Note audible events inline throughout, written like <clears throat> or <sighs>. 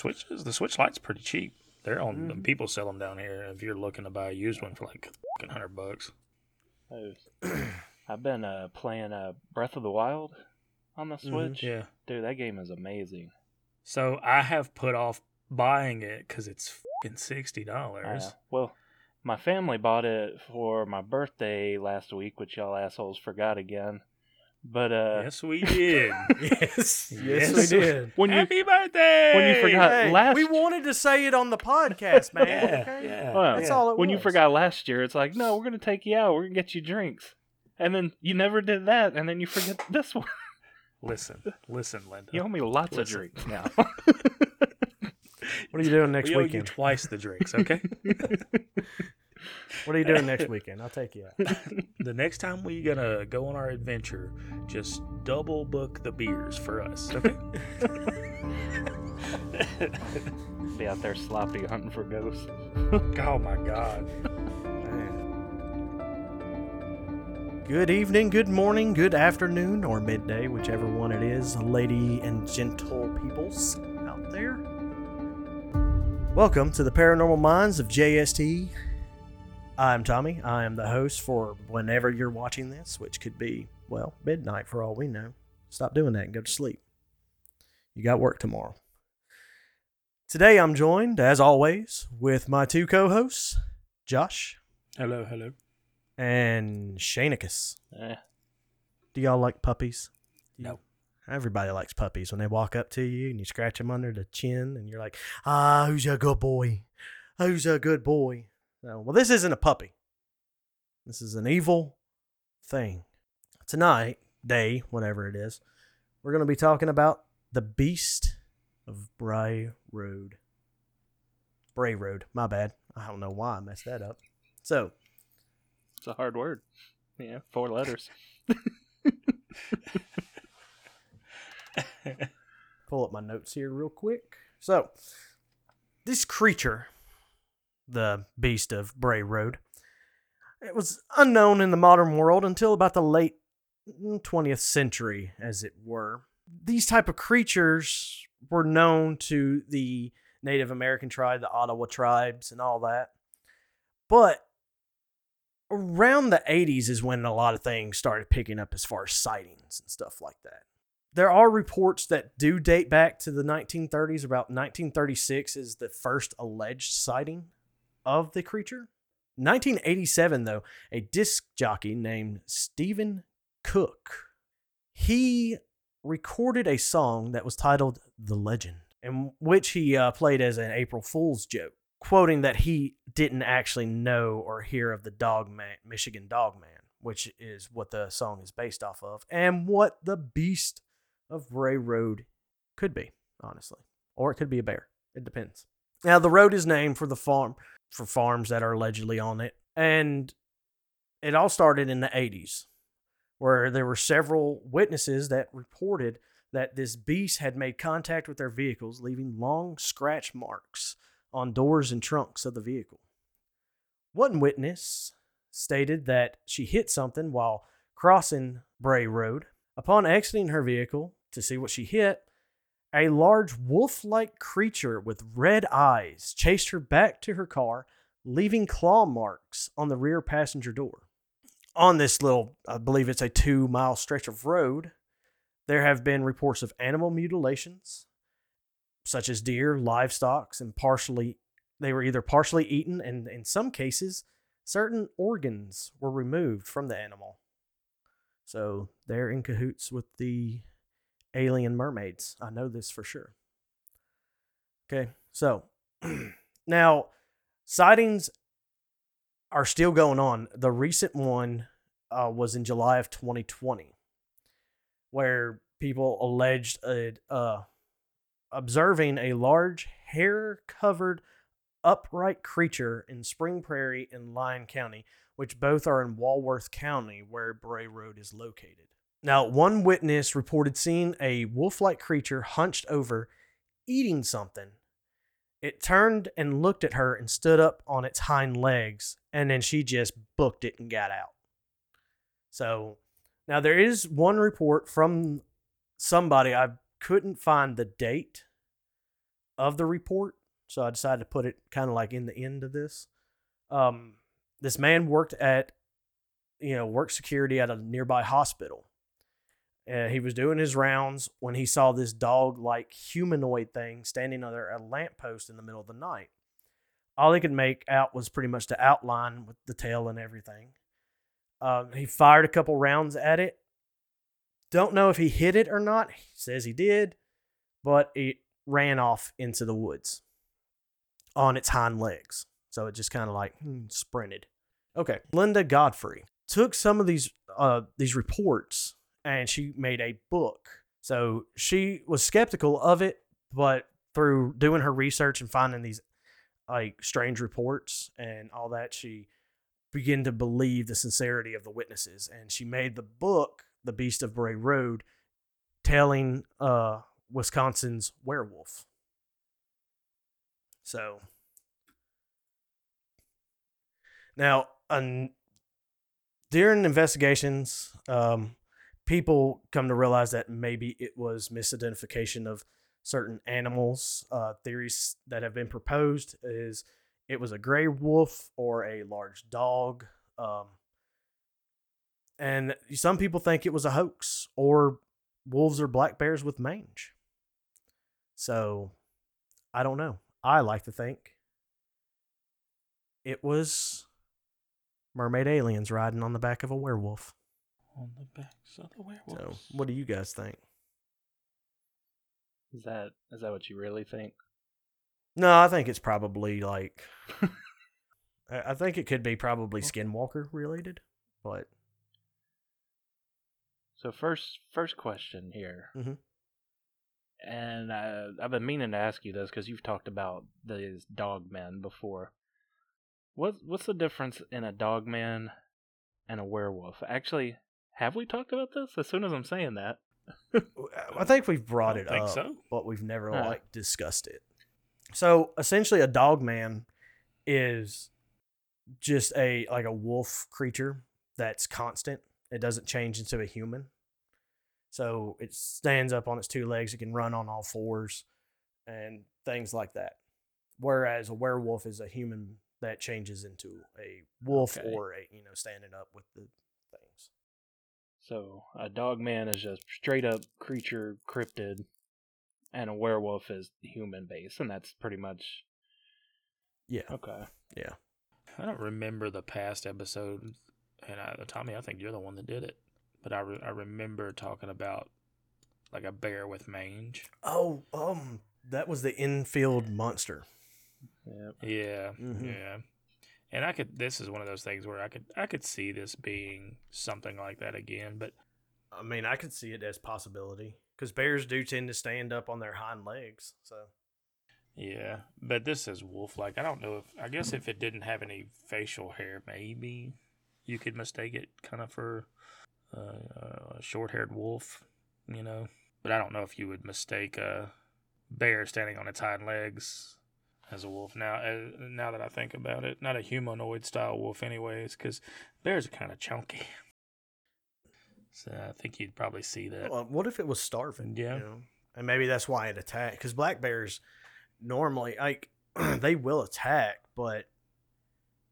Switches. The Switch Lite's pretty cheap. They're on. Mhm. People sell them down here. If you're looking to buy a used one for like hundred bucks. <clears throat> I've been uh, playing uh, Breath of the Wild on the Switch. Yeah. Dude, that game is amazing. So I have put off buying it because it's fucking sixty Uh, dollars. well, my family bought it for my birthday last week, which y'all assholes forgot again. But uh, yes, we did. <laughs> Yes, yes, Yes. we did. when you birthday! when you forgot- Hey, last- we wanted to say it on the podcast, <laughs> man. Yeah, okay? yeah. Well, That's yeah. all it when you forgot last year, it's like, no, we're gonna take you out. We're gonna get you drinks, and then you never did that, and then you forget this one. <laughs> Listen, listen, Linda. You owe me lots Listen. of drinks now. What are you doing next we owe you weekend? twice the drinks, okay? What are you doing next weekend? I'll take you out. <laughs> the next time we're gonna go on our adventure, just double book the beers for us, okay? <laughs> Be out there sloppy hunting for ghosts. <laughs> oh my god. Good evening, good morning, good afternoon, or midday, whichever one it is, lady and gentle peoples out there. Welcome to the Paranormal Minds of JST. I'm Tommy. I am the host for whenever you're watching this, which could be, well, midnight for all we know. Stop doing that and go to sleep. You got work tomorrow. Today I'm joined, as always, with my two co hosts, Josh Hello, hello. and Shanicus. Eh, Do y'all like puppies? No. Everybody likes puppies when they walk up to you and you scratch them under the chin and you're like, ah, who's a good boy? Who's a good boy? No, well, this isn't a puppy. This is an evil thing. Tonight, day, whatever it is, we're going to be talking about the beast of Bray Road. Bray Road, my bad. I don't know why I messed that up. So, it's a hard word. Yeah, four letters. <laughs> pull up my notes here real quick. So, this creature, the beast of Bray Road, it was unknown in the modern world until about the late 20th century, as it were. These type of creatures were known to the Native American tribe, the Ottawa tribes, and all that. But around the 80s is when a lot of things started picking up as far as sightings and stuff like that there are reports that do date back to the 1930s. About 1936 is the first alleged sighting of the creature. 1987, though, a disc jockey named Stephen Cook he recorded a song that was titled "The Legend," in which he uh, played as an April Fool's joke, quoting that he didn't actually know or hear of the Dog Man, Michigan Dog Man, which is what the song is based off of, and what the beast of Bray Road could be, honestly. Or it could be a bear. It depends. Now the road is named for the farm for farms that are allegedly on it. And it all started in the 80s, where there were several witnesses that reported that this beast had made contact with their vehicles, leaving long scratch marks on doors and trunks of the vehicle. One witness stated that she hit something while crossing Bray Road. Upon exiting her vehicle to see what she hit, a large wolf like creature with red eyes chased her back to her car, leaving claw marks on the rear passenger door. On this little, I believe it's a two mile stretch of road, there have been reports of animal mutilations, such as deer, livestock, and partially, they were either partially eaten, and in some cases, certain organs were removed from the animal. So they're in cahoots with the alien mermaids. I know this for sure. Okay, so <clears throat> now sightings are still going on. The recent one uh, was in July of 2020, where people alleged uh, observing a large hair covered upright creature in Spring Prairie in Lyon County, which both are in Walworth County, where Bray Road is located. Now, one witness reported seeing a wolf like creature hunched over, eating something. It turned and looked at her and stood up on its hind legs, and then she just booked it and got out. So, now there is one report from somebody, I couldn't find the date of the report, so I decided to put it kind of like in the end of this. Um, this man worked at, you know, work security at a nearby hospital. Uh, he was doing his rounds when he saw this dog-like humanoid thing standing under a lamppost in the middle of the night. All he could make out was pretty much the outline with the tail and everything. Um, he fired a couple rounds at it. Don't know if he hit it or not. He says he did, but it ran off into the woods on its hind legs. So it just kind of like hmm, sprinted. Okay, Linda Godfrey took some of these uh, these reports and she made a book. So she was skeptical of it, but through doing her research and finding these like strange reports and all that, she began to believe the sincerity of the witnesses, and she made the book, "The Beast of Bray Road," telling uh, Wisconsin's werewolf. So now, during investigations, um, people come to realize that maybe it was misidentification of certain animals. Uh, theories that have been proposed is it was a gray wolf or a large dog. Um, and some people think it was a hoax or wolves or black bears with mange. So I don't know. I like to think it was mermaid aliens riding on the back of a werewolf. On the backs of the So, what do you guys think? Is that is that what you really think? No, I think it's probably like. <laughs> I I think it could be probably Skinwalker related, but So first first question here. Mhm. And uh, I've been meaning to ask you this because you've talked about these dog men before. What what's the difference in a dog man and a werewolf? Actually, have we talked about this? As soon as I'm saying that, I think we've brought it up, so. but we've never Huh. like discussed it. So essentially, a dog man is just a like a wolf creature that's constant. It doesn't change into a human. So it stands up on its two legs. It can run on all fours and things like that. Whereas a werewolf is a human that changes into a wolf Okay. or a you know standing up with the things. So a dog man is just straight up creature cryptid, and a werewolf is human based, and that's pretty much Yeah. okay. Yeah. I don't remember the past episode, and I, Tommy, I think you're the one that did it. But I, re- I remember talking about like a bear with mange. Oh, um, that was the Enfield monster. Yep. Yeah, Mhm. yeah. And I could. This is one of those things where I could I could see this being something like that again. But I mean, I could see it as possibility because bears do tend to stand up on their hind legs. So yeah, but this is wolf like. I don't know if I guess if it didn't have any facial hair, maybe you could mistake it kind of for uh, a short haired wolf, you know. But I don't know if you would mistake a bear standing on its hind legs as a wolf. Now, uh, now that I think about it, not a humanoid style wolf, anyways, because bears are kind of chunky. So I think you'd probably see that. well, what if it was starving? Yeah. you know? and maybe that's why it attacked. Because black bears normally like <clears throat> they will attack, but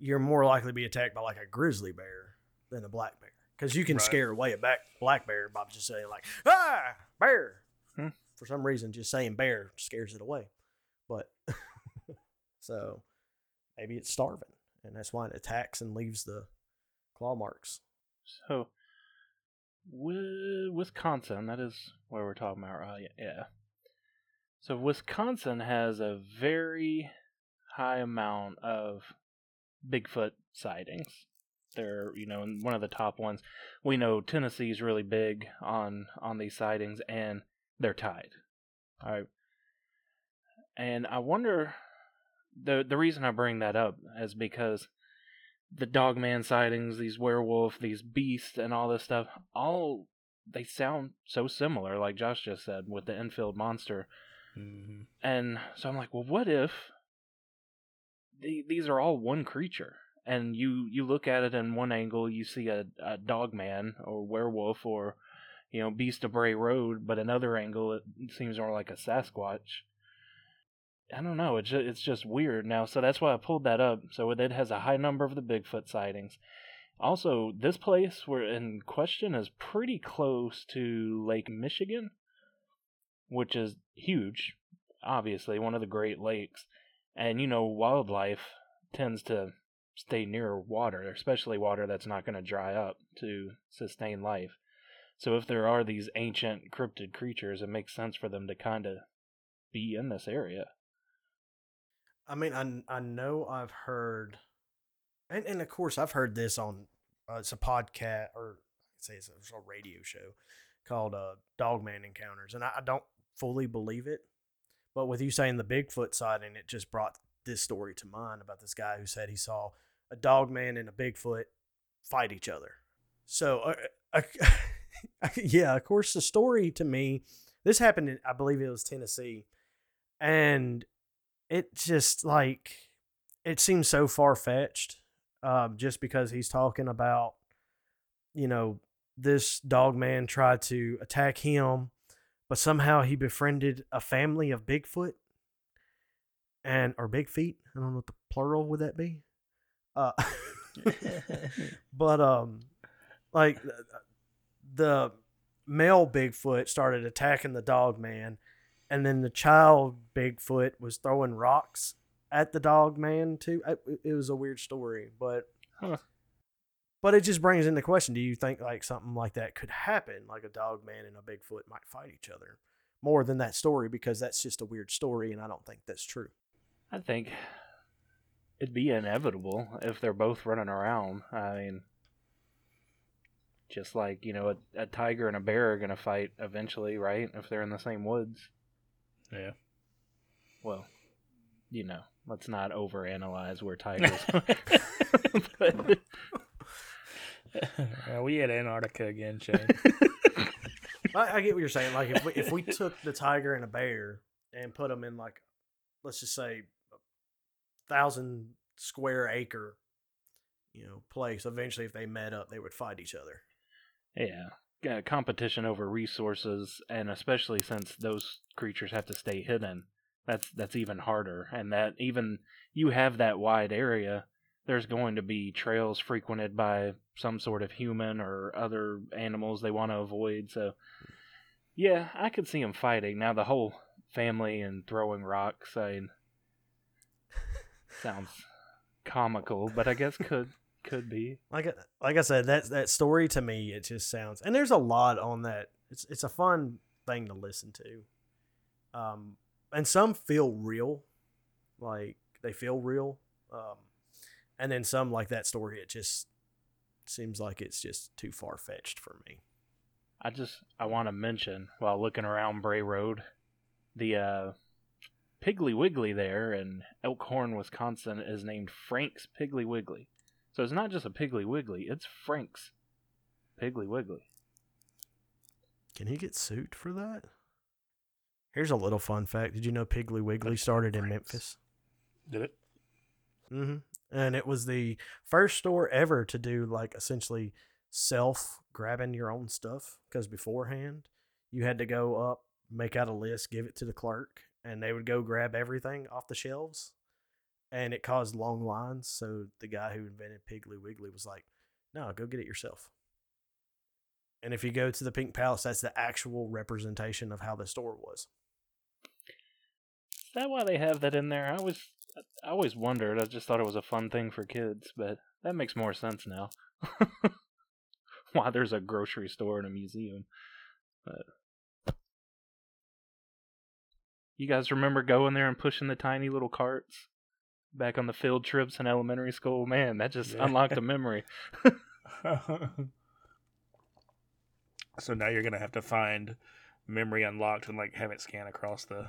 you're more likely to be attacked by like a grizzly bear than a black bear because you can Right. scare away a back black bear by just saying like ah bear. Hmm. For some reason, just saying bear scares it away. But <laughs> so maybe it's starving, and that's why it attacks and leaves the claw marks. So, Wisconsin, that is where we're talking about? Yeah. So, Wisconsin has a very high amount of Bigfoot sightings. They're, you know, one of the top ones. We know Tennessee's really big on on these sightings, and they're tied. All right. And I wonder the the reason I bring that up is because the dogman sightings, these werewolf, these beasts, and all this stuff, all they sound so similar, like Josh just said, with the Enfield monster. hmm And so I'm like, well, what if the, these are all one creature? And you, you look at it in one angle, you see a, a dogman or werewolf or, you know, beast of Bray Road, but another angle, it seems more like a Sasquatch. I don't know. It's just, it's just weird now. So that's why I pulled that up. So it has a high number of the Bigfoot sightings. Also, this place we're in question is pretty close to Lake Michigan, which is huge. Obviously, one of the Great Lakes, and you know, wildlife tends to stay near water, especially water that's not going to dry up to sustain life. So if there are these ancient cryptid creatures, it makes sense for them to kind of be in this area. I mean, I I know I've heard, and and of course I've heard this on uh, it's a podcast or I'd say it's a, it's a radio show called uh, Dogman Encounters, and I, I don't fully believe it, but with you saying the Bigfoot sighting, it just brought this story to mind about this guy who said he saw a dogman and a Bigfoot fight each other. So, uh, uh, <laughs> yeah, of course, the story to me, this happened in, I believe it was Tennessee, and it just like it seems so far fetched, um, just because he's talking about, you know, this dog man tried to attack him, but somehow he befriended a family of Bigfoot and or big feet. I don't know what the plural would that be. Uh, <laughs> <laughs> but um, like the male Bigfoot started attacking the dog man, and then the child Bigfoot was throwing rocks at the dog man too. It, it was a weird story, but Huh. but it just brings into question: Do you think like something like that could happen, like a dog man and a Bigfoot might fight each other? More than that story, because that's just a weird story, and I don't think that's true. I think it'd be inevitable if they're both running around. I mean, just like you know, a, a tiger and a bear are gonna fight eventually, right? If they're in the same woods. Yeah. Well, you know, let's not overanalyze where tigers. <laughs> but, well, <laughs> uh, we at Antarctica again, Shane. <laughs> I, I get what you're saying. Like if we, if we took the tiger and a bear and put them in like, let's just say, a thousand square acre, you know, place. Eventually, if they met up, they would fight each other. yeah, yeah, competition over resources, and especially since those creatures have to stay hidden, that's that's even harder. And that even you have that wide area, there's going to be trails frequented by some sort of human or other animals they want to avoid. So, yeah, I could see them fighting. Now the whole family and throwing rocks, I mean, <laughs> sounds comical, but I guess could could be. Like I- like I said, that that story to me, it just sounds. And there's a lot on that. It's it's a fun thing to listen to. Um, and some feel real, like they feel real. Um, and then some like that story, it just seems like it's just too far fetched for me. I just I want to mention while looking around Bray Road, the uh, Piggly Wiggly there in Elkhorn, Wisconsin, is named Frank's Piggly Wiggly. So it's not just a Piggly Wiggly; it's Frank's Piggly Wiggly. Can he get sued for that? Here's a little fun fact. Did you know Piggly Wiggly started in Memphis? Did it? hmm And it was the first store ever to do like essentially self grabbing your own stuff because beforehand you had to go up, make out a list, give it to the clerk, and they would go grab everything off the shelves. And it caused long lines. So the guy who invented Piggly Wiggly was like, no, go get it yourself. And if you go to the Pink Palace, that's the actual representation of how the store was. Is that why they have that in there? I always I always wondered. I just thought it was a fun thing for kids, but that makes more sense now. <laughs> why there's a grocery store and a museum. But you guys remember going there and pushing the tiny little carts back on the field trips in elementary school? Man, that just Yeah. unlocked a memory. <laughs> <laughs> so now you're gonna have to find memory unlocked and like have it scan across the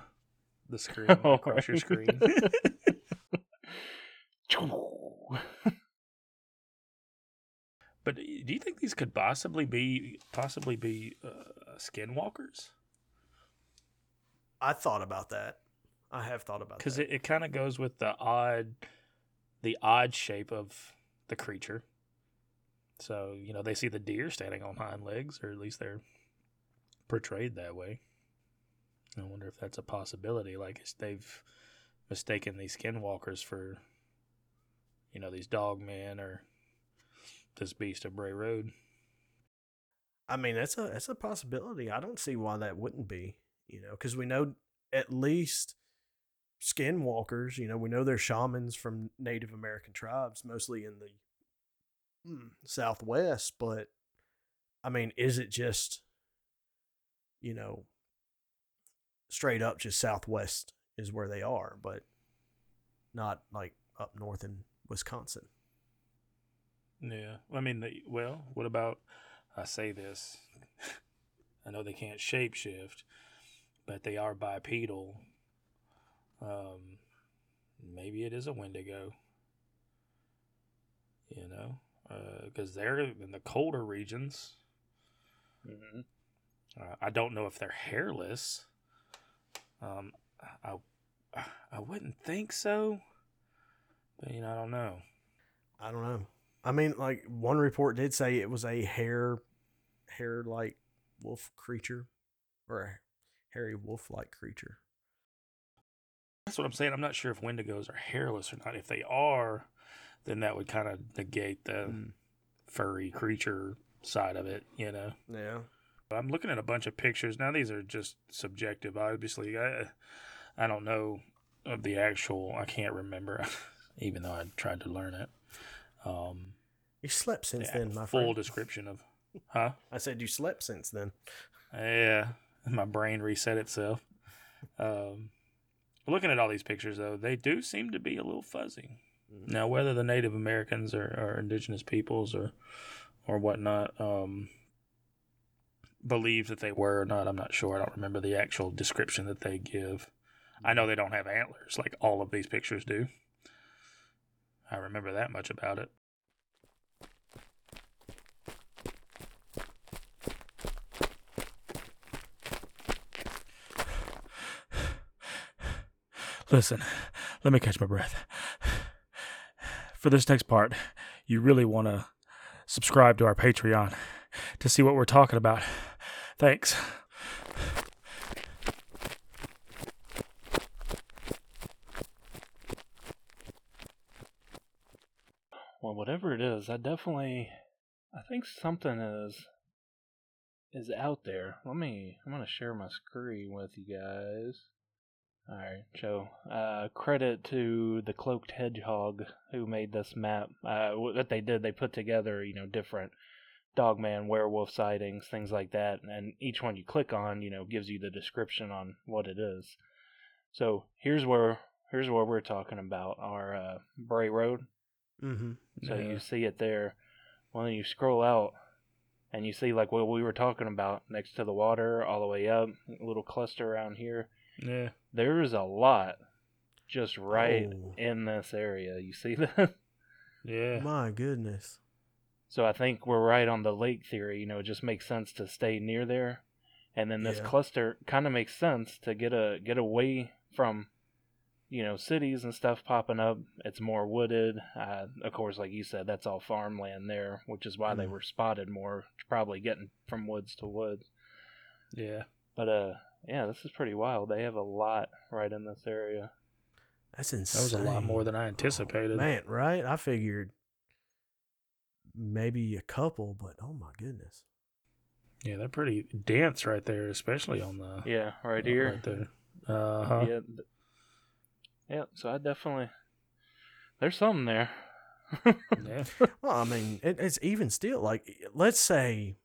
the screen <laughs> across your screen. but do you think these could possibly be possibly be uh, skinwalkers? I thought about that. I have thought about Because that. it, it kind of goes with the odd the odd shape of the creature. So you know they see the deer standing on hind legs, or at least they're portrayed that way. I wonder if that's a possibility. Like they've mistaken these skinwalkers for, you know, these dog men or this beast of Bray Road. I mean, that's a that's a possibility. I don't see why that wouldn't be. You know, because we know at least skinwalkers. You know, we know they're shamans from Native American tribes, mostly in the mm, Southwest. But I mean, is it just you know straight up just Southwest is where they are, but not like up north in Wisconsin. Yeah, I mean, the, well, what about? I say this. <laughs> I know they can't shapeshift, but they are bipedal. Um, maybe it is a Wendigo. You know, because uh, they're in the colder regions. Mhm. Uh, I don't know if they're hairless. Um, I I wouldn't think so, but you know, I don't know. I don't know. I mean, like one report did say it was a hair, hair like wolf creature, or a hairy wolf like creature. That's what I'm saying. I'm not sure if Wendigos are hairless or not. If they are, then that would kind of negate the Mm. furry creature side of it, you know. Yeah. I'm looking at a bunch of pictures now. These are just subjective, obviously. I I don't know of the actual. I can't remember, <laughs> even though I tried to learn it. Um, You slept since the then, my full friend. description of, huh? I said you slept since then. Yeah, my brain reset itself. Um, looking at all these pictures, though, they do seem to be a little fuzzy. Mhm. Now, whether the Native Americans or, or indigenous peoples or or whatnot um, believe that they were or not, I'm not sure. I don't remember the actual description that they give. I know they don't have antlers like all of these pictures do. I remember that much about it. Listen, let me catch my breath. For this next part, you really want to subscribe to our Patreon to see what we're talking about. Thanks. Well, whatever it is, I definitely, I think something is is out there. Let me. I'm gonna share my screen with you guys. All right, so uh, credit to the cloaked hedgehog who made this map. Uh, what they did, they put together, you know, different dogman, werewolf sightings, things like that, and each one you click on, you know, gives you the description on what it is. So here's where here's where we're talking about our uh, Bray Road. Mm-hmm. So Yeah. you see it there. Well, then you scroll out and you see like what we were talking about next to the water, all the way up, a little cluster around here. Yeah. There's a lot just right Oh. in this area. You see <laughs> that? Yeah. My goodness. so I think we're right on the lake theory. You know, it just makes sense to stay near there. And then this Yeah. cluster kind of makes sense to get a get away from you know cities and stuff popping up it's more wooded uh, of course like you said that's all farmland there which is why they Mm. were spotted more probably getting from woods to woods Yeah. but uh yeah this is pretty wild they have a lot right in this area That's insane. That was a lot more than I anticipated. Man, right? I figured maybe a couple, but oh my goodness. Yeah, they're pretty dense right there, especially on the yeah right here Right there. Uh huh. yeah yeah so i definitely there's something there <laughs> Yeah. Well, I mean, it, it's even still like let's say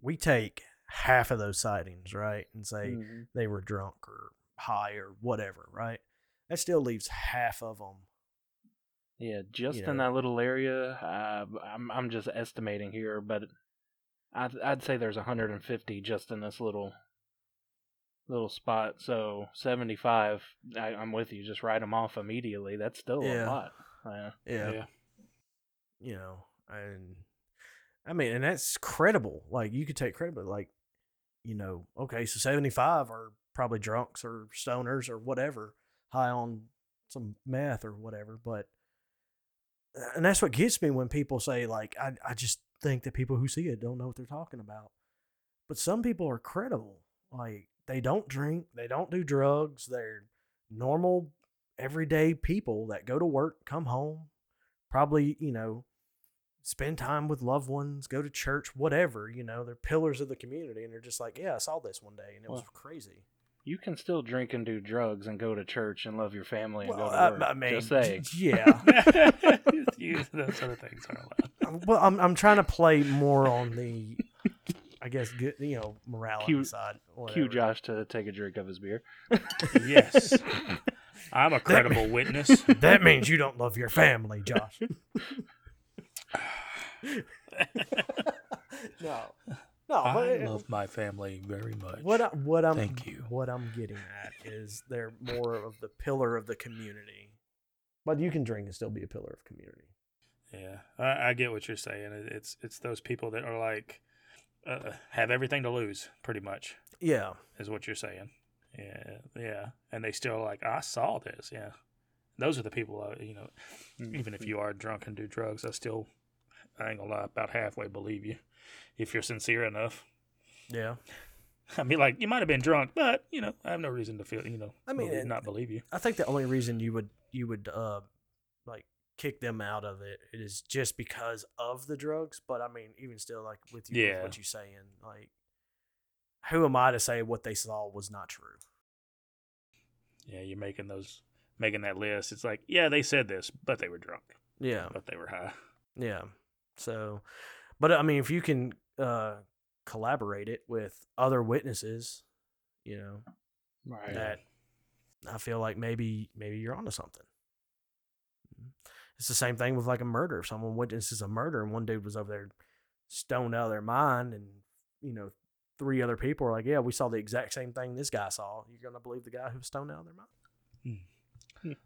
we take half of those sightings, right, and say Mhm. they were drunk or high or whatever, right? That still leaves half of them. Yeah, just you in know. that little area. Uh, I'm I'm just estimating here, but I'd I'd say there's 150 just in this little little spot. So 75. I, I'm with you. Just write them off immediately. That's still Yeah. a lot. Yeah. Yeah. Yeah. You know, and I mean, and that's credible. Like you could take credit, but like, you know, okay, so seventy five are probably drunks or stoners or whatever, high on some meth or whatever. But uh, and that's what gets me when people say like, I I just think that people who see it don't know what they're talking about. But some people are credible. Like they don't drink, they don't do drugs, they're normal, everyday people that go to work, come home, probably, you know, spend time with loved ones, go to church, whatever, you know, they're pillars of the community. And they're just like, yeah, I saw this one day and it was crazy. You can still drink and do drugs and go to church and love your family and Well, go to I, work. I mean, Just saying. <laughs> yeah. you, <laughs> those sort of things are allowed. well, I'm, I'm trying to play more on the, I guess, good, you know, morality Cue- side. Cue. Josh to take a drink of his beer. <laughs> Yes. I'm a credible witness. That means you don't love your family, Josh. No, no. I but- love my family very much. what I, what I'm Thank you. what I'm getting at is they're more of the pillar of the community. But you can drink and still be a pillar of community. Yeah, I, I get what you're saying. It's it's those people that are like uh, have everything to lose, pretty much, Yeah, is what you're saying. Yeah, yeah, and they still like I saw this. Yeah, those are the people. Uh, you know, even if you are drunk and do drugs, I still I ain't gonna lie, about halfway believe you if you're sincere enough. yeah. <laughs> I mean, like you might have been drunk, but you know, I have no reason to feel you know, I mean, believe- not believe you. I think the only reason you would you would uh like kick them out of it is just because of the drugs. But I mean, even still, like with you, with Yeah. what you're saying, like who am I to say what they saw was not true? Yeah, you're making those making that list. It's like, yeah, they said this, but they were drunk, Yeah, but they were high. yeah. So, but I mean, if you can uh collaborate it with other witnesses, you know, Right. that I feel like maybe maybe you're onto something. It's the same thing with like a murder. If someone witnesses a murder and one dude was over there stoned out of their mind, and you know three other people are like, "Yeah, we saw the exact same thing this guy saw," you're gonna believe the guy who was stoned out of their mind?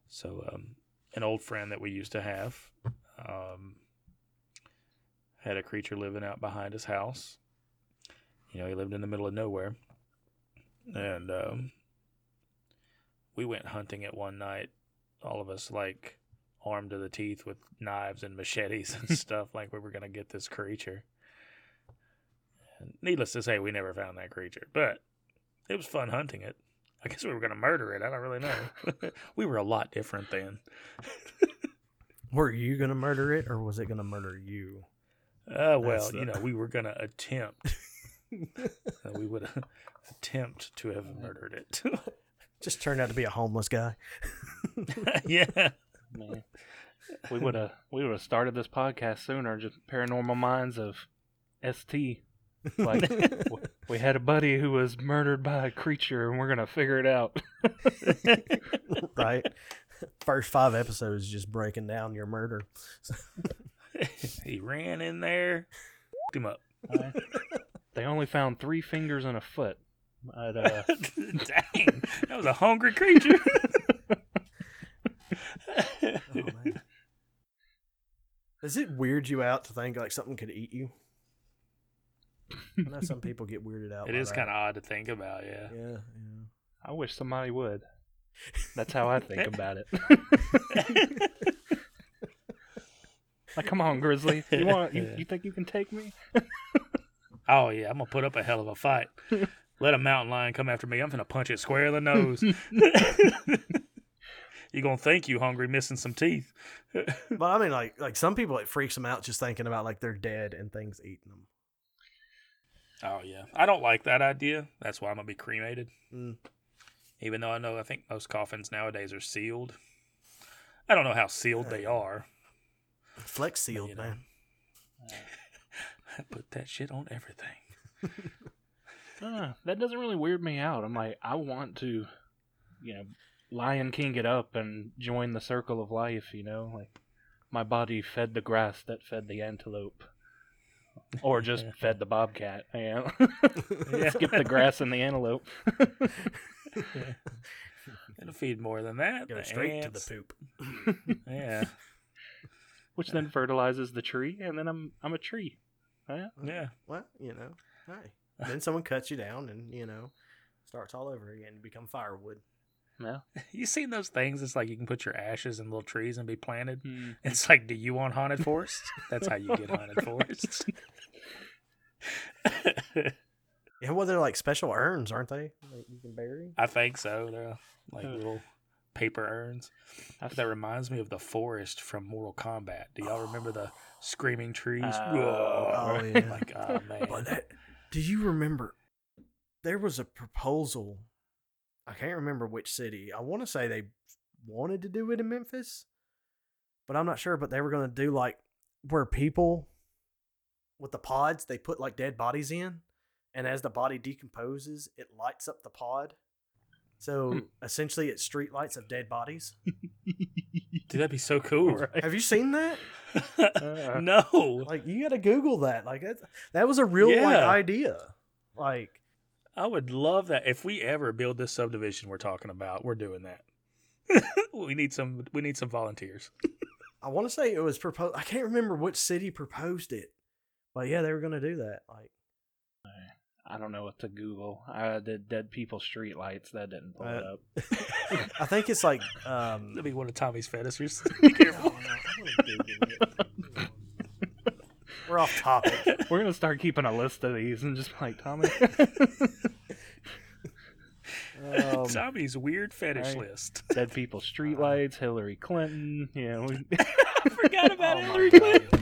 So, um, an old friend that we used to have um, had a creature living out behind his house. You know, he lived in the middle of nowhere. And um, we went hunting it one night, all of us like armed to the teeth with knives and machetes and <laughs> stuff, like we were going to get this creature. And needless to say, we never found that creature, but it was fun hunting it. I guess we were going to murder it. I don't really know. <laughs> we were a lot different then. <laughs> Were you gonna murder it, or was it gonna murder you? Uh, well, the- you know, we were going to attempt. <laughs> uh, we would <laughs> attempt to have murdered it. <laughs> Just turned out to be a homeless guy. yeah. Man. We would have we would have started this podcast sooner. Just paranormal minds of ST. Like we had a buddy who was murdered by a creature, and we're gonna figure it out. right. First five episodes just breaking down your murder. <laughs> he ran in there, picked him up. <laughs> They only found three fingers and a foot. But, uh, <laughs> Dang, that was a hungry creature. Oh, man. Does it weird you out to think like something could eat you? I know some people get weirded out. it by is kind of odd to think about, yeah. Yeah, I wish somebody would. That's how I think about it. Like, come on, Grizzly. You <laughs> want? You, you think you can take me? Oh yeah, I'm gonna put up a hell of a fight. Let a mountain lion come after me. I'm gonna punch it square in the nose. <laughs> you gonna think you hungry, missing some teeth. <laughs> But I mean, like, like some people, it freaks them out just thinking about like they're dead and things eating them. Oh yeah, I don't like that idea. That's why I'm gonna be cremated. Mm. Even though I know I think most coffins nowadays are sealed. I don't know how sealed they are. Flex sealed, you know. man. I <laughs> put that shit on everything. <laughs> Uh, that doesn't really weird me out. I'm like, I want to, you know, Lion King it up and join the circle of life. You know, like my body fed the grass that fed the antelope, or <laughs> just fed the bobcat. You know, Yeah. skip the grass and the antelope. It'll feed more than that. Go The straight to the poop. Yeah, which then fertilizes the tree, and then I'm I'm a tree. Yeah. yeah. Well, you know, hey. Then someone cuts you down and you know starts all over again. You become firewood. Yeah. <laughs> You seen those things? It's like you can put your ashes in little trees and be planted. Hmm. <laughs> It's like, do you want haunted forests? That's how you get haunted <laughs> forests. Yeah, well, they're like special urns, aren't they? Like you can bury. I think so. They're like little paper urns. That reminds me of the forest from Mortal Kombat. Do y'all remember the <sighs> screaming trees? Oh, Whoa. oh, <laughs> yeah. Like, oh man. But that, do you remember? There was a proposal. I can't remember which city. I want to say they wanted to do it in Memphis, but I'm not sure. But they were going to do like where people with the pods they put like dead bodies in, and as the body decomposes, it lights up the pod. So Hmm. essentially, it's street lights of dead bodies. <laughs> Dude, that'd be so cool. Right. Have you seen that? Uh, <laughs> no. Like you got to Google that. Like that, that was a real like Yeah. idea. Like I would love that. If we ever build this subdivision we're talking about, we're doing that. <laughs> we need some we need some volunteers. I want to say it was proposed. I can't remember which city proposed it, but yeah, they were going to do that. Like, I don't know what to Google. I did dead people Streetlights. That didn't pull it Uh, up. <laughs> I think it's like, um, That'd be one of Tommy's fetishes. Be careful. No, I wanna <laughs> Google it. we're off topic. <laughs> We're gonna start keeping a list of these and just be like Tommy. Um, Tommy's weird fetish Right. list. dead people streetlights. Hillary Clinton. Yeah. We, I forgot about oh Hillary Clinton.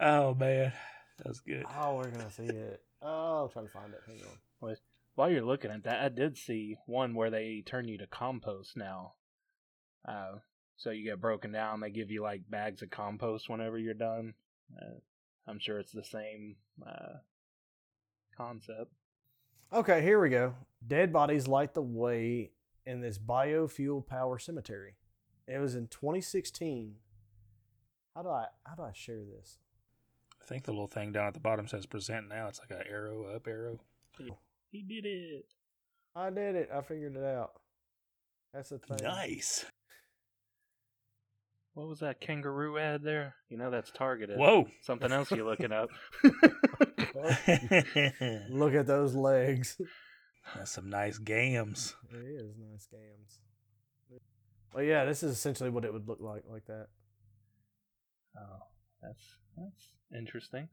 Oh man, that's good. Oh, we're gonna see it. Oh, I'm trying to find it. Hang on. while you're looking at that, I did see one where they turn you to compost now. Uh, so you get broken down. They give you like bags of compost whenever you're done. Uh, I'm sure it's the same uh, concept. Okay, here we go. Dead bodies light the way in this biofuel power cemetery. It was in 2016. How do I how do I share this? I think the little thing down at the bottom says present now. It's like an arrow up arrow. He did it. I did it. I figured it out. That's the thing. Nice. What was that kangaroo ad there? You know that's targeted. Whoa. Something else you're looking up. <laughs> <laughs> Look at those legs. That's some nice games. It is nice games. Well, yeah, this is essentially what it would look like, like that. oh, that's that's interesting.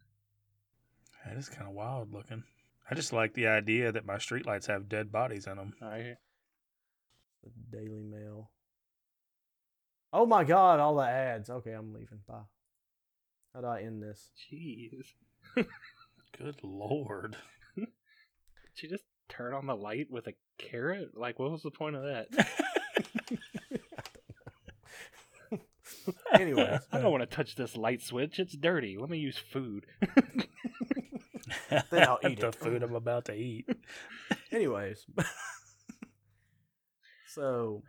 That is kind of wild looking. I just like the idea that my streetlights have dead bodies in them. All right. The Daily Mail. Oh my God! All the ads. Okay, I'm leaving. Bye. How do I end this? Jeez. <laughs> Good lord. Did you just turn on the light with a carrot? Like, what was the point of that? <laughs> Anyways, <laughs> I don't want to touch this light switch. It's dirty. Let me use food. Then I'll <laughs> eat the it. food I'm about to eat. <laughs> anyways. so,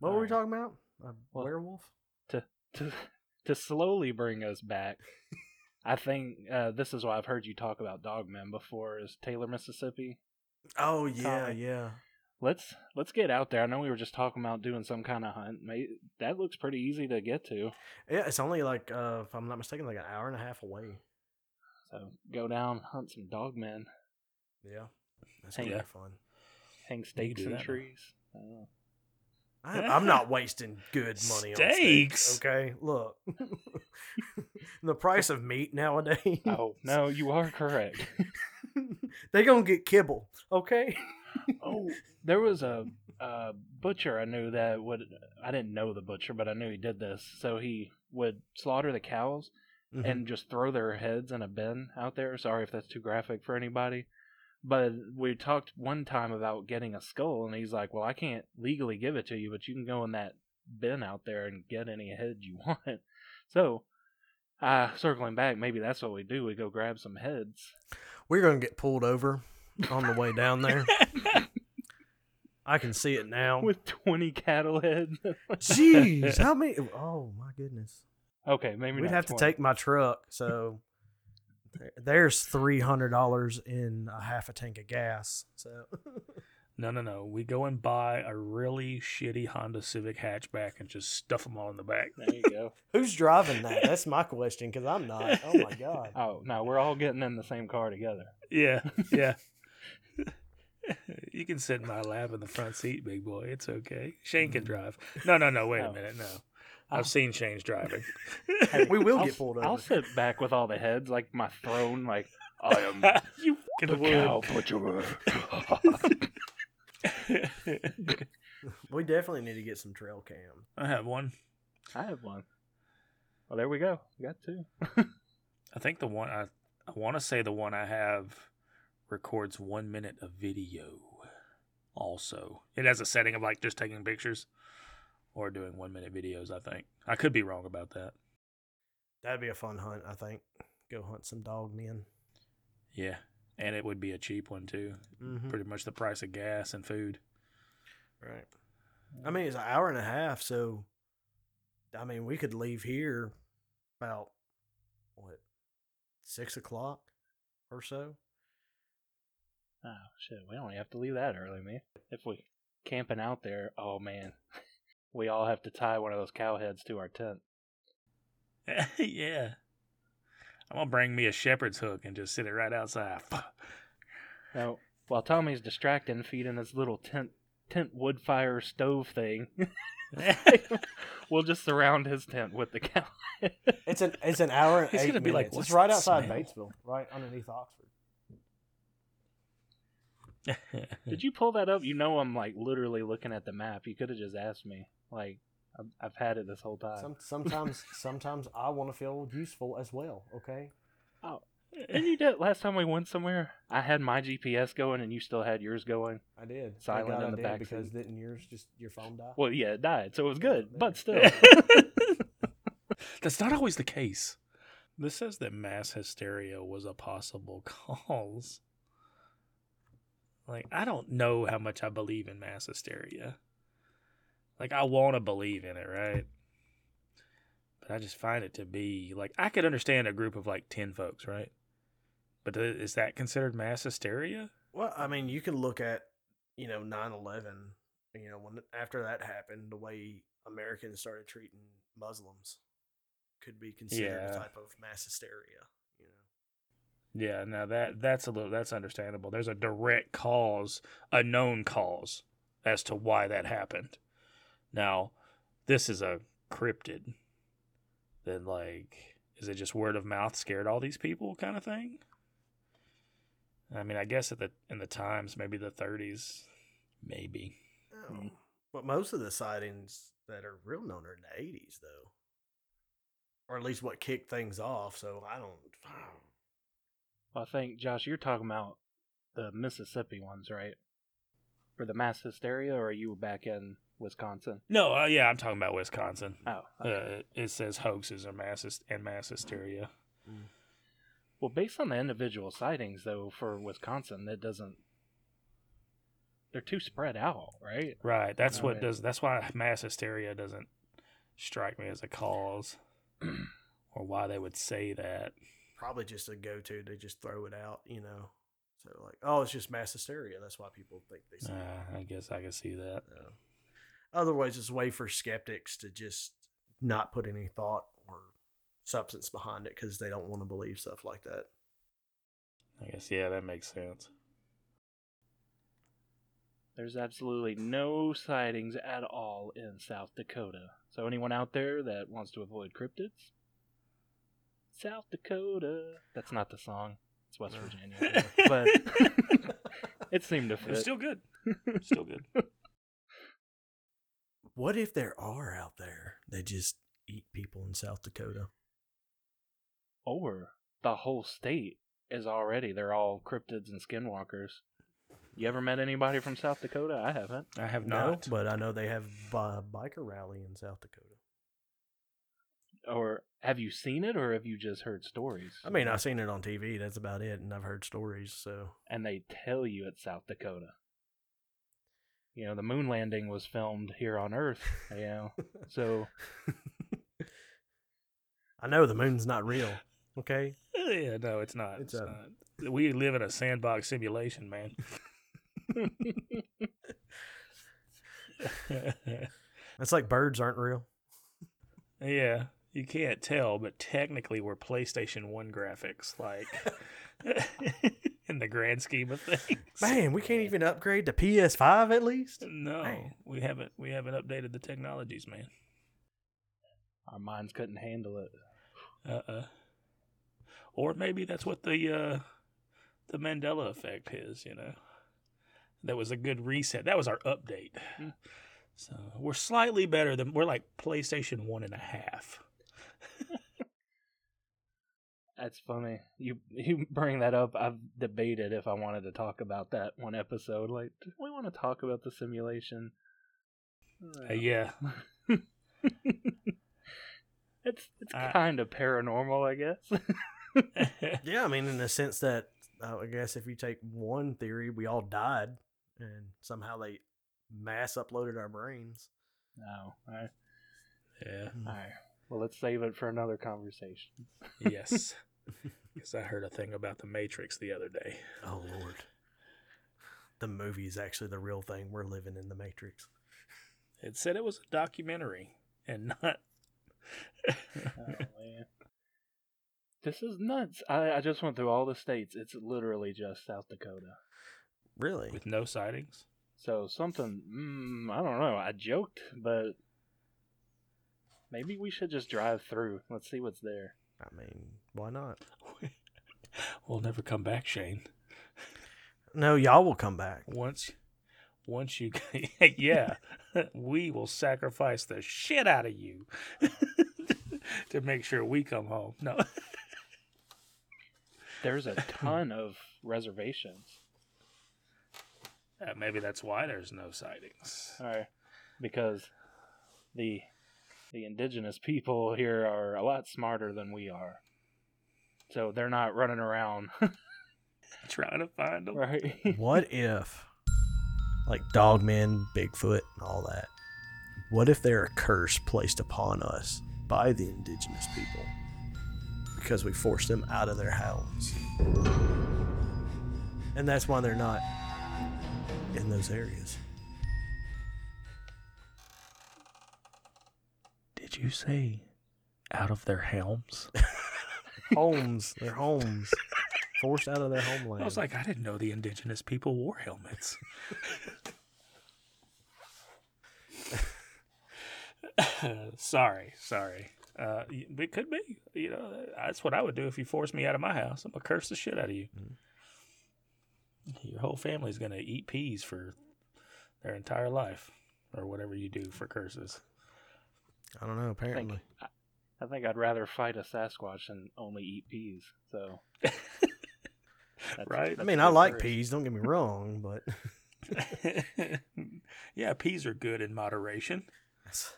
what were we Alright. talking about? A Well- werewolf? to to to slowly bring us back. I think uh, this is why I've heard you talk about Dogmen before. Is Taylor, Mississippi? Oh yeah, Tommy. yeah. Let's let's get out there. I know we were just talking about doing some kind of hunt. May that looks pretty easy to get to. Yeah, it's only like, uh, if I'm not mistaken, like an hour and a half away. So go down, hunt some dogmen, Yeah, that's Hey, gonna yeah. be fun. hang You stakes do in that now. trees. Uh, I, I'm not wasting good money on steaks. Steaks? Okay, look, <laughs> the price of meat nowadays. oh no, you are correct. <laughs> they gonna get kibble. Okay. <laughs> oh, <laughs> there was a, a butcher I knew that would. I didn't know the butcher, but I knew he did this. So he would slaughter the cows Mm-hmm. and just throw their heads in a bin out there. Sorry if that's too graphic for anybody. But we talked one time about getting a skull, and he's like, "Well, I can't legally give it to you, but you can go in that bin out there and get any head you <laughs> want." So, uh, circling back, maybe that's what we do. We go grab some heads. We're gonna get pulled over on the way down there. I can see it now. with 20 cattle heads. Jeez, how many? Oh my goodness. okay, maybe We'd not have to take my truck. So there's three hundred dollars in a half a tank of gas. So No, no, no. We go and buy a really shitty Honda Civic hatchback and just stuff them all in the back. There you go. <laughs> who's driving that? That's my question because I'm not. Oh my god. <laughs> Oh no, we're all getting in the same car together. Yeah, yeah. <laughs> you can sit in my lap in the front seat, big boy. It's okay. Shane can mm-hmm. drive. No, no, no. Wait a Oh. minute. No, I'll- I've seen Shane's driving. <laughs> We will I'll, get pulled over. I'll sit back with all the heads, like my throne, like <laughs> I am you the fucking cow would. butcherer. We definitely need to get some trail cam. I have one. I have one. Well, there we go. We got two. I think the one I I want to say the one I have records one minute of video. Also, it has a setting of like just taking pictures or doing one minute videos. I think I could be wrong about that. That'd be a fun hunt, I think. Go hunt some dog men. Yeah, and it would be a cheap one too. Mm-hmm. Pretty much the price of gas and food. Right. I mean, it's an hour and a half, so I mean, we could leave here about what six o'clock or so. Oh shit, we don't have to leave that early, man. If we camping out there, oh man, <laughs> we all have to tie one of those cow heads to our tent. <laughs> yeah, I'm gonna bring me a shepherd's hook and just sit it right outside. <laughs> Now, while Tommy's distracting, feeding his little tent tent wood fire stove thing, we'll just surround his tent with the cow. It's an it's an hour and He's eight gonna be like, minutes. "What's it's right outside smell?" Batesville, right underneath Oxford. <laughs> Did you pull that up? You know, I'm like literally looking at the map. You could have just asked me. Like, I've, I've had it this whole time. Some, sometimes <laughs> sometimes I want to feel useful as well. Okay. Oh, and you did last time we went somewhere. I had my GPS going, and you still had yours going. I did. Thank Silent God in I the back because seat. didn't yours just your phone die? Well, yeah, it died, so it was oh, good. But still, <laughs> That's not always the case. This says that mass hysteria was a possible cause. Like, I don't know how much I believe in mass hysteria. Like, I want to believe in it, right? But I just find it to be like, I could understand a group of like 10 folks, right? But is that considered mass hysteria? Well, I mean, you can look at, you know, 9 11, you know, when after that happened, the way Americans started treating Muslims could be considered Yeah. a type of mass hysteria. Yeah, now that that's a little that's understandable. There's a direct cause, a known cause as to why that happened. Now, this is a cryptid. Then like is it just word of mouth scared all these people kind of thing? I mean, I guess at the in the times, maybe the 30s, maybe. Mm. But most of the sightings that are real known are in the 80s, though. Or at least what kicked things off. So I don't. I think Josh, you're talking about the Mississippi ones, right? For the mass hysteria, or are you back in Wisconsin? No, uh, yeah, I'm talking about Wisconsin. Oh, okay. Uh, it says hoaxes are mass hys- and mass hysteria. well, based on the individual sightings, though, for Wisconsin, that doesn't. They're too spread out, right? Right. That's what Right. does. That's why mass hysteria doesn't strike me as a cause, <clears throat> or why they would say that. Probably just a go to. They just throw it out, you know. So, like, oh, it's just mass hysteria. That's why people think they see. Uh, I guess I can see that. No. Otherwise, it's a way for skeptics to just not put any thought or substance behind it because they don't want to believe stuff like that. I guess yeah, that makes sense. There's absolutely no sightings at all in South Dakota. So, anyone out there that wants to avoid cryptids? South Dakota. That's not the song. It's West No. Virginia. <laughs> but <laughs> it seemed to fit. It's still good. <laughs> Still good. what if there are out there that just eat people in South Dakota? or the whole state is already they're all cryptids and skinwalkers. You ever met anybody from South Dakota? I haven't. I have No, not. but I know they have a biker rally in South Dakota. Or have you seen it or have you just heard stories? I mean, I've seen it on TV. That's about it, and I've heard stories. So and they tell you it's South Dakota. You know, the moon landing was filmed here on Earth, you know. <laughs> So I know the moon's not real. Okay, yeah, no, it's not. It's It's, a- not. We live in a sandbox simulation, man. <laughs> <laughs> it's like birds aren't real. yeah, you can't tell, but technically we're PlayStation One graphics, like <laughs> in the grand scheme of things. Man, we can't even upgrade to PS5 at least. No, Man. we haven't. We haven't updated the technologies, man. our minds couldn't handle it. Uh uh Or maybe that's what the uh the Mandela effect is, you know. That was a good reset. That was our update. Hmm. So we're slightly better than we're like PlayStation one and a half. That's funny. You you <laughs> bring that up. I've debated if I wanted to talk about that one episode. Like, do we want to talk about the simulation? Uh, yeah. <laughs> it's it's I- kind of paranormal, I guess. <laughs> Yeah, I mean, in the sense that uh, I guess if you take one theory, we all died, and somehow they mass uploaded our brains. no. All right. yeah. All right. Well, let's save it for another conversation. Yes. Because I heard a thing about the Matrix the other day. Oh Lord, the movie is actually the real thing. We're living in the Matrix. It said it was a documentary and not. Oh man. This is nuts. I, I just went through all the states. It's literally just South Dakota. Really? with no sightings. So something, mm, I don't know. I joked, but maybe we should just drive through. Let's see what's there. I mean, why not? <laughs> we'll never come back, Shane. No, y'all will come back. Once, once you, <laughs> yeah, we will sacrifice the shit out of you <laughs> to make sure we come home. No, There's a ton of reservations. Uh, maybe that's why there's no sightings. All right, because the the indigenous people here are a lot smarter than we are. So they're not running around, <laughs> Trying to find them. right? What if, like Dogman, Bigfoot, and all that, what if they're a curse placed upon us by the indigenous people because we forced them out of their homes? And that's why they're not in those areas. Did you say out of their helms? <laughs> Homes, their homes, forced out of their homeland. I was like, I didn't know the indigenous people wore helmets. <laughs> sorry, sorry. Uh, it could be. You know, that's what I would do if you forced me out of my house. I'm gonna curse the shit out of you. Your whole family's gonna eat peas for their entire life, or whatever you do for curses. I don't know. I Apparently, think, I, I think I'd rather fight a Sasquatch than only eat peas. So, that's- <laughs> Right? I mean, I like first. peas. Don't get me wrong, but <laughs> yeah, peas are good in moderation. that's,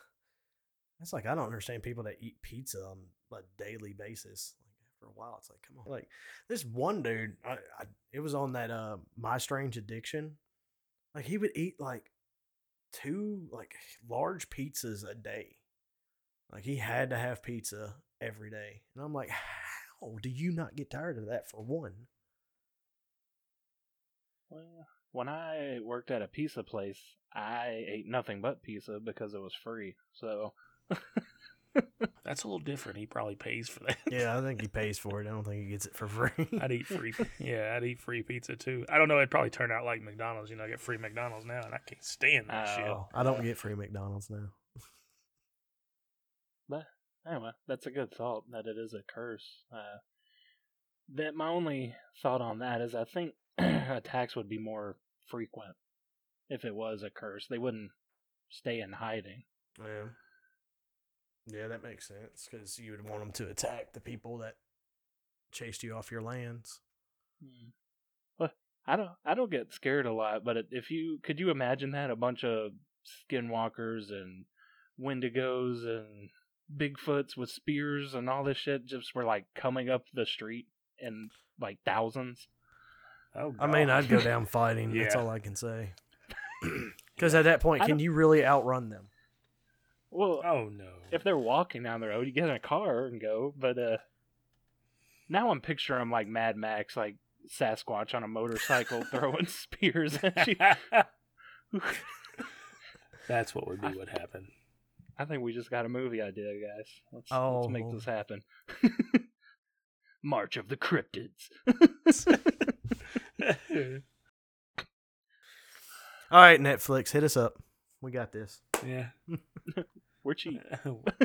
that's like I don't understand people that eat pizza on a daily basis. Like after a while, it's like, come on. Like this one dude, I, I it was on that uh My Strange Addiction. Like he would eat like two like large pizzas a day. Like he had to have pizza every day, and I'm like, how do you not get tired of that? For one, Well, when I worked at a pizza place, I ate nothing but pizza because it was free. So, <laughs> That's a little different. He probably pays for that. yeah, I think he <laughs> pays for it. I don't think he gets it for free. I'd eat free. <laughs> Yeah, I'd eat free pizza too. I don't know. It'd probably turn out like McDonald's. You know, I get free McDonald's now, and I can't stand that shit. Oh. I don't get free McDonald's now. Anyway, that's a good thought that it is a curse. Uh, that my only thought on that is I think <clears throat> attacks would be more frequent if it was a curse. They wouldn't stay in hiding. Yeah. Yeah, that makes sense because you would want them to attack the people that chased you off your lands. Hmm. Well, I don't. I don't get scared a lot, but if you could, you imagine that a bunch of skinwalkers and Wendigos and Bigfoots with spears and all this shit just were like coming up the street in like thousands. Oh, I mean, I'd go down fighting. That's all I can say. <clears throat> Because at that point, can you really outrun them? Well, Oh no. if they're walking down the road, you get in a car and go. But uh, now I'm picturing them like Mad Max, like Sasquatch on a motorcycle <laughs> throwing spears at you. <laughs> That's what would be what happened. I think we just got a movie idea, guys. Let's, Oh. let's make this oh. happen. <laughs> March of the Cryptids. <laughs> All right, Netflix, hit us up. We got this. yeah. <laughs> We're cheap. what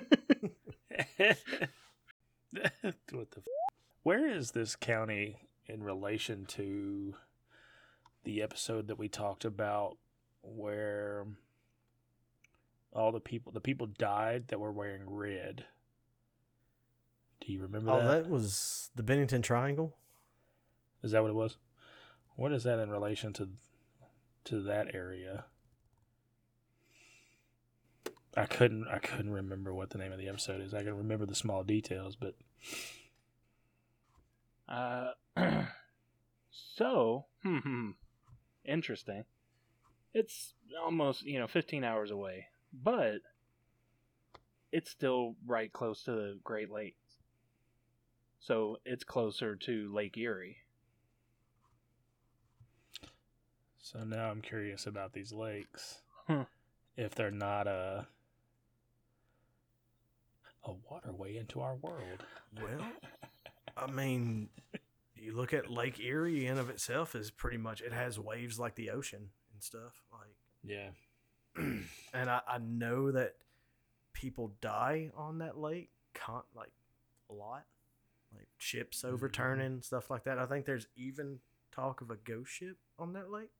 the? F- Where is this county in relation to the episode that we talked about where all the people the people died that were wearing red. Do you remember Oh, that? that was the Bennington Triangle. Is that what it was? What is that in relation to to that area? I couldn't I couldn't remember what the name of the episode is. I can remember the small details, but Uh, <clears throat> so, <laughs> hmm, interesting. It's almost you know 15 hours away, but it's still right close to the Great Lakes. So it's closer to Lake Erie. so now I'm curious about these lakes. Hmm. If they're not a a waterway into our world. Well, I mean, you look at Lake Erie in of itself is pretty much it has waves like the ocean and stuff. Like, Yeah. <clears throat> and I, I know that people die on that lake, con- like a lot, like ships mm-hmm. overturning stuff like that. I think there's even talk of a ghost ship on that lake.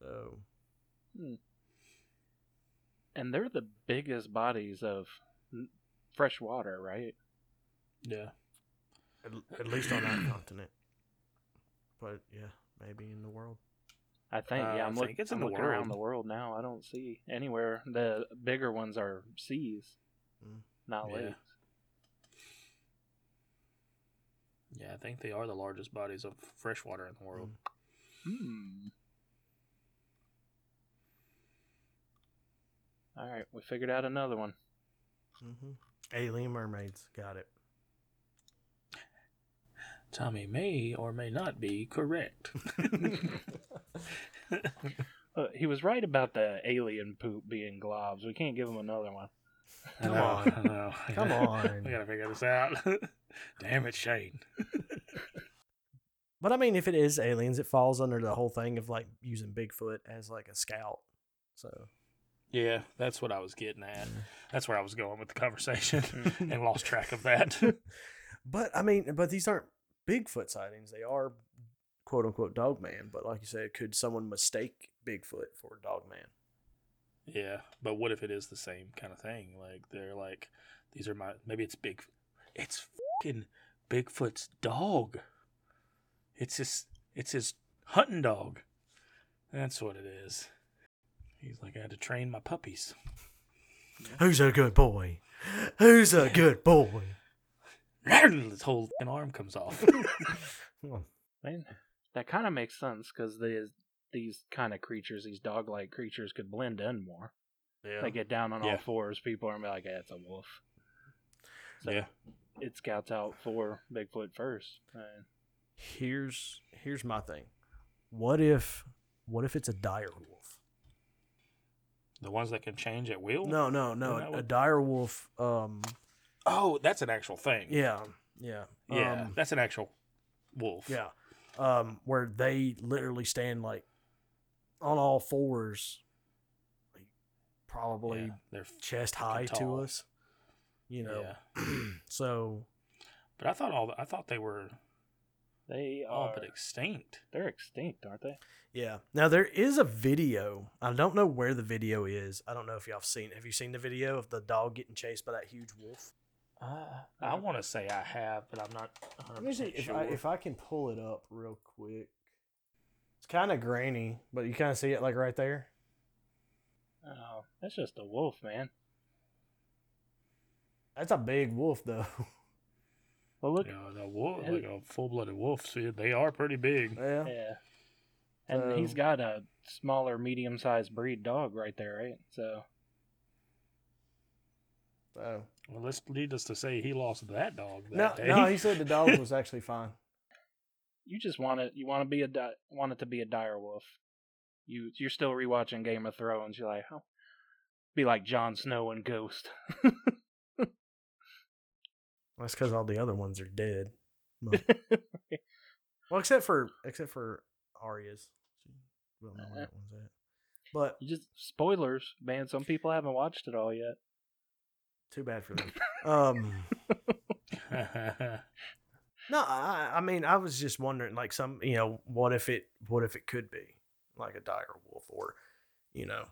So hmm. And they're the biggest bodies of fresh water, right? Yeah. at, at least on that <clears throat> continent, but yeah, maybe in the world. I think. Uh, yeah, I I'm, think look, it's in I'm the looking around the world now. I don't see anywhere. The bigger ones are seas, Mm. not Yeah. lakes. Yeah, I think they are the largest bodies of fresh water in the world. Hmm. All right, we figured out another one. hmm Alien mermaids, got it. Tommy may or may not be correct. <laughs> Uh, he was right about the alien poop being globs. We can't give him another one. Come know, on. I know. <laughs> Come on. we gotta figure this out. <laughs> Damn it, Shane. But I mean, if it is aliens, it falls under the whole thing of like using Bigfoot as like a scout. So Yeah, that's what I was getting at. That's where I was going with the conversation and lost track of that. But I mean, but these aren't Bigfoot sightings. They are quote unquote Dogman. But like you said, could someone mistake Bigfoot for Dogman? yeah, but what if it is the same kind of thing? Like they're like, these are my maybe it's big, it's fucking Bigfoot's dog. It's his it's his hunting dog. That's what it is. He's like, I had to train my puppies. Who's a good boy? Who's a good boy? His whole fucking arm comes off. <laughs> Well, Man, that kind of makes sense because these these kind of creatures, these dog-like creatures, could blend in more. yeah. They get down on Yeah. all fours. People are gonna be like, "Yeah, it's a wolf." So yeah. it scouts out for Bigfoot first. And here's here's my thing. What if what if it's a dire wolf? The ones that can change at will? No, no, no. Isn't A dire wolf. Um. Oh, that's an actual thing. Yeah. Yeah. Yeah, Um, that's an actual wolf. Yeah. Um, where they literally stand like on all fours, like probably Yeah, they're chest high to us. You know. yeah. <clears throat> so But I thought all I thought they were they all are but extinct. they're extinct, aren't they? yeah. Now there is a video. I don't know where the video is. I don't know if y'all have seen. Have you seen the video of the dog getting chased by that huge wolf? Uh, I want to say I have, but I'm not 100 Let me see if sure. I if I can pull it up real quick. It's kind of grainy, but you kind of see it like right there. Oh, that's just a wolf, man. That's a big wolf though. <laughs> Well, look, yeah, the wolf, Hey. like a full-blooded wolf. See, they are pretty big. yeah. yeah, and he's got a smaller, medium-sized breed dog right there, right? So So Well, let's lead us to say he lost that dog that no, day. no, he <laughs> said the dog was actually fine. you just want it. You want to be a di- want it to be a dire wolf. You you're still rewatching Game of Thrones. You're like, oh, be like Jon Snow and Ghost. <laughs> That's because all the other ones are dead. But- <laughs> well, except for except for Arya's. We don't know where uh-huh. that one's at. But You just spoilers, man. Some people haven't watched it all yet. Too bad for them. Um, <laughs> No, I, I mean, I was just wondering, like, some, you know, what if it, what if it could be like a dire wolf, or, you know,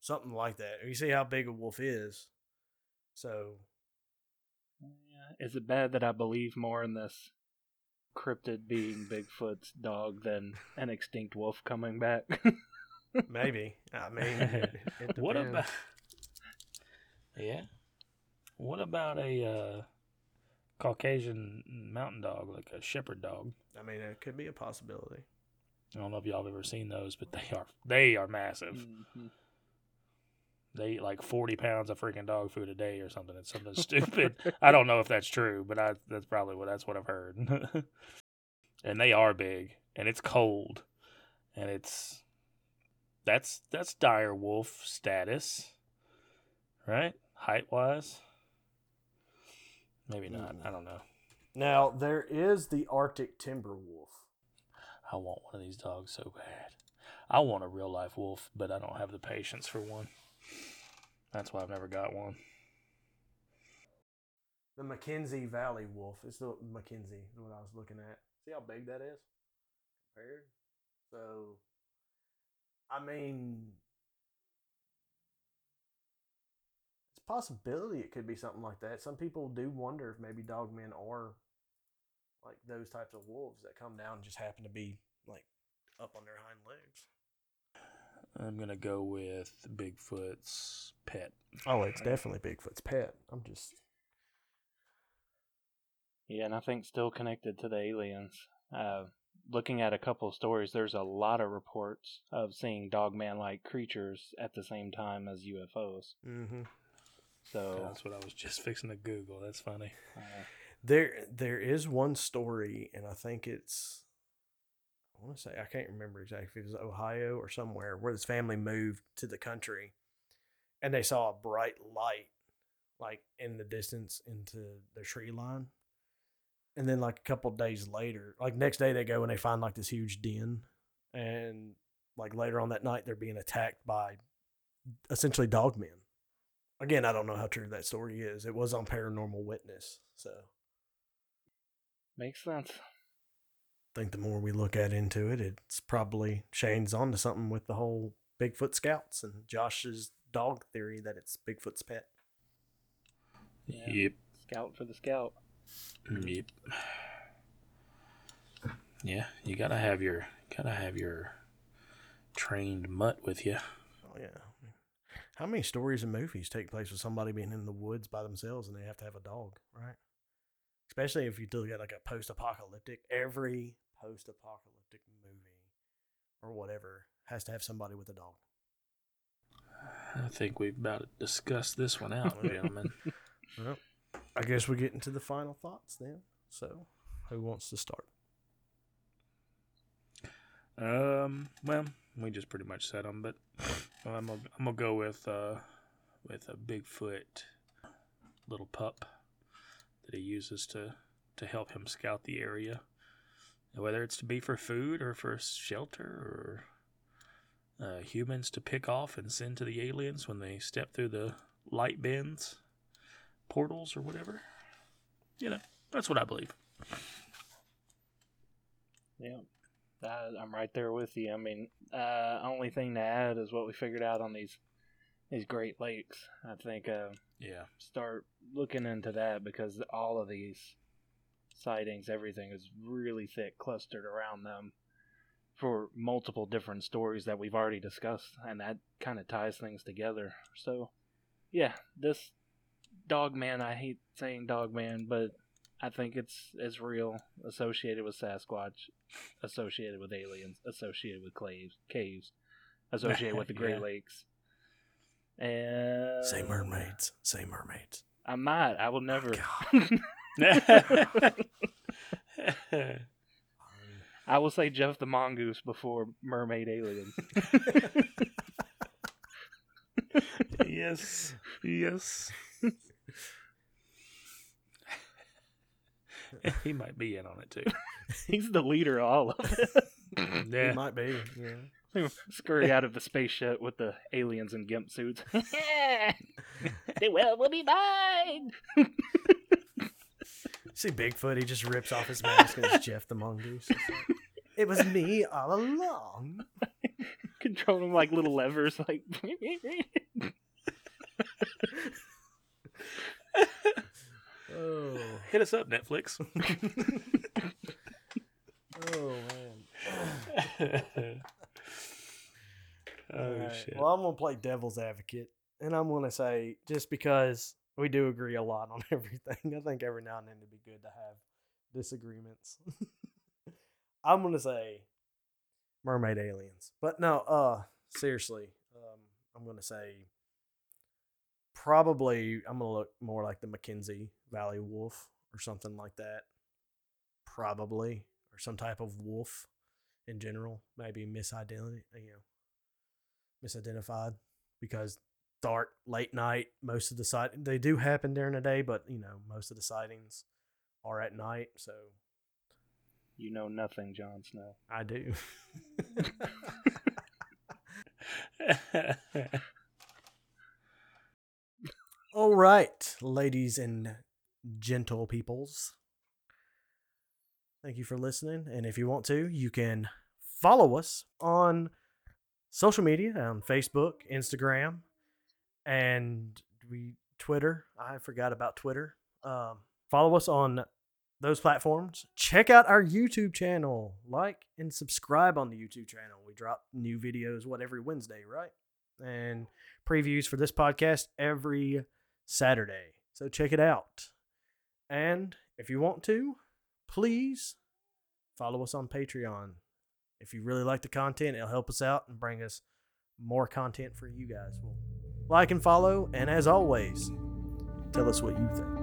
something like that. You see how big a wolf is, so Yeah. Is it bad that I believe more in this cryptid being Bigfoot's dog than an extinct wolf coming back? <laughs> maybe. I mean, it, it <laughs> what about? Yeah. What about a uh, Caucasian mountain dog, like a shepherd dog? I mean, it could be a possibility. I don't know if y'all have ever seen those, but they are they are massive. Mhm. They eat like forty pounds of freaking dog food a day or something. It's something <laughs> stupid. I don't know if that's true, but I that's probably what that's what I've heard. <laughs> and they are big, and it's cold, and it's that's that's dire wolf status, right? Height wise, maybe not. Mm. I don't know. Now there is the Arctic timber wolf. I want one of these dogs so bad. I want a real life wolf, but I don't have the patience for one. That's why I've never got one. The Mackenzie Valley wolf. It's the Mackenzie, is what I was looking at. See how big that is compared? So, I mean, it's a possibility it could be something like that. Some people do wonder if maybe dogmen are like those types of wolves that come down and just happen to be like up on their hind legs. I'm gonna go with Bigfoot's pet. Oh, it's definitely Bigfoot's pet. I'm just Yeah, and I think still connected to the aliens. Uh, looking at a couple of stories, there's a lot of reports of seeing dogman like creatures at the same time as UFOs. mm-hmm. So, That's what I was just <laughs> fixing to Google. That's funny. uh, There, there is one story, and I think it's. I want to say I can't remember exactly if it was Ohio or somewhere where this family moved to the country, and they saw a bright light, like in the distance into the tree line, and then like a couple days later, like next day they go and they find like this huge den, and like later on that night they're being attacked by essentially dogmen. Again, I don't know how true that story is. It was on Paranormal Witness, so. makes sense. I think the more we look at into it, it's probably Shane's onto something with the whole Bigfoot scouts and Josh's dog theory that it's Bigfoot's pet. Yeah. Yep. Scout for the scout. Mm, yep. Yeah, you gotta have your gotta have your trained mutt with you. Oh yeah. How many stories and movies take place with somebody being in the woods by themselves and they have to have a dog, right? Especially if you do get like a post-apocalyptic. Every post-apocalyptic movie or whatever has to have somebody with a dog. I think we've about discussed this one out, <laughs> gentlemen. Well, I guess we get into the final thoughts then. So, who wants to start? Um, well, we just pretty much said them, but I'm gonna, I'm gonna go with uh with a Bigfoot little pup that he uses to to help him scout the area, whether it's to be for food or for shelter or uh, humans to pick off and send to the aliens when they step through the light bins, portals or whatever. You know, that's what I believe. Yeah. Uh, I'm right there with you. I mean, uh, only thing to add is what we figured out on these these Great Lakes. I think uh, Yeah. start looking into that because all of these sightings, everything is really thick, clustered around them for multiple different stories that we've already discussed, and that kind of ties things together. So, yeah, this dog man, I hate saying dog man, but I think it's it's real, associated with Sasquatch, associated with aliens, associated with caves, caves, associated with the Great <laughs> Yeah. Lakes. And Say mermaids. Say mermaids. I'm not. I will never. God. <laughs> I will say Gef the Mongoose before mermaid aliens. <laughs> yes. Yes. <laughs> he might be in on it too. <laughs> He's the leader of all of it. It Yeah. might be. Yeah. Scurry out of the spaceship with the aliens in gimp suits. <laughs> the world will be mine. See Bigfoot, he just rips off his mask and it's Gef the Mongoose. Like, it was me all along. Control them like little levers, like. Oh, Hit us up, Netflix. oh man. <laughs> oh Alright, shit. Well, I'm gonna play devil's advocate, and I'm gonna say just because we do agree a lot on <laughs> everything, I think every now and then it'd be good to have disagreements. <laughs> I'm gonna say mermaid aliens, but no, uh, seriously, um, I'm gonna say probably I'm gonna look more like the Mackenzie Valley wolf or something like that, probably, or some type of wolf in general, maybe misidentity, you know misidentified because dark late night most of the sight they do happen during the day but you know most of the sightings are at night so you know nothing, Jon Snow. i do <laughs> <laughs> all right ladies and gentle peoples thank you for listening and if you want to you can follow us on social media on Facebook, Instagram, and we Twitter. I forgot about Twitter. Um, follow us on those platforms. Check out our YouTube channel. Like and subscribe on the YouTube channel. We drop new videos what every Wednesday, right? And previews for this podcast every Saturday. So check it out. And if you want to, please follow us on Patreon. If you really like the content, it'll help us out and bring us more content for you guys. Like and follow, and as always, tell us what you think.